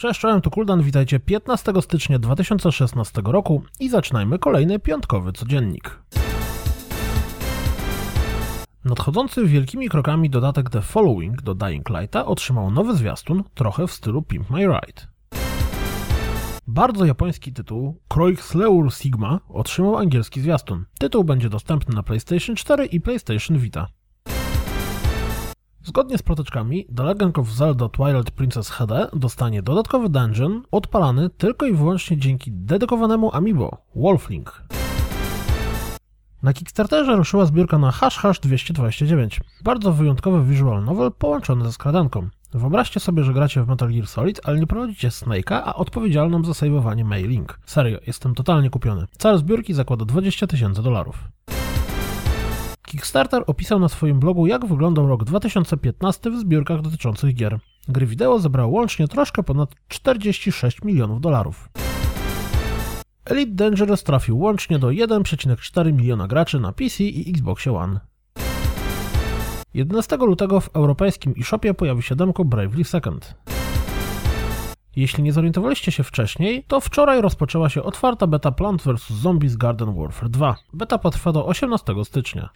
Cześć, czołem, tu Kuldan, witajcie 15 stycznia 2016 roku i zaczynajmy kolejny piątkowy codziennik. Nadchodzący wielkimi krokami dodatek The Following do Dying Lighta otrzymał nowy zwiastun, trochę w stylu Pimp My Ride. Bardzo japoński tytuł Kreutzleur Sigma otrzymał angielski zwiastun. Tytuł będzie dostępny na PlayStation 4 i PlayStation Vita. Zgodnie z proteczkami, The Legend of Zelda Twilight Princess HD dostanie dodatkowy dungeon odpalany tylko i wyłącznie dzięki dedykowanemu amiibo Wolflink. Na Kickstarterze ruszyła zbiórka na Hash Hash 229. Bardzo wyjątkowy visual novel połączony ze skradanką. Wyobraźcie sobie, że gracie w Metal Gear Solid, ale nie prowadzicie Snake'a, a odpowiedzialną za saveowanie Mei Link. Serio, jestem totalnie kupiony. Cel zbiórki zakłada 20 tysięcy dolarów. Kickstarter opisał na swoim blogu, jak wyglądał rok 2015 w zbiórkach dotyczących gier. Gry wideo zebrały łącznie troszkę ponad 46 milionów dolarów. Elite Dangerous trafił łącznie do 1,4 miliona graczy na PC i Xbox One. 11 lutego w europejskim eShopie pojawi się demko Bravely Second. Jeśli nie zorientowaliście się wcześniej, to wczoraj rozpoczęła się otwarta beta Plant vs. Zombies Garden Warfare 2. Beta potrwa do 18 stycznia.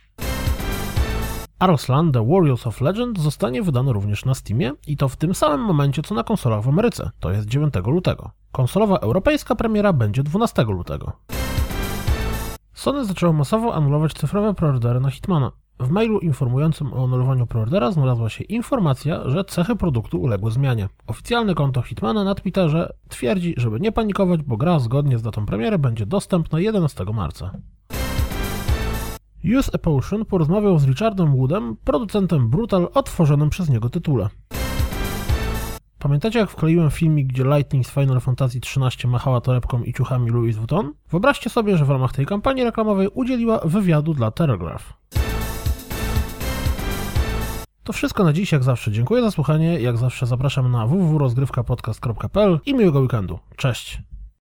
Arslan The Warriors of Legend zostanie wydany również na Steamie i to w tym samym momencie co na konsolach w Ameryce, to jest 9 lutego. Konsolowa europejska premiera będzie 12 lutego. Sony zaczęło masowo anulować cyfrowe preordery na Hitmana. W mailu informującym o anulowaniu preordera znalazła się informacja, że cechy produktu uległy zmianie. Oficjalne konto Hitmana na Twitterze twierdzi, żeby nie panikować, bo gra zgodnie z datą premiery będzie dostępna 11 marca. Use a Potion porozmawiał z Richardem Woodem, producentem Brutal o tworzonym przez niego tytule. Pamiętacie jak wkleiłem filmik, gdzie Lightning z Final Fantasy XIII machała torebką i ciuchami Louis Vuitton? Wyobraźcie sobie, że w ramach tej kampanii reklamowej udzieliła wywiadu dla Telegraph. To wszystko na dziś, jak zawsze. Dziękuję za słuchanie. Jak zawsze zapraszam na www.rozgrywkapodcast.pl i miłego weekendu. Cześć!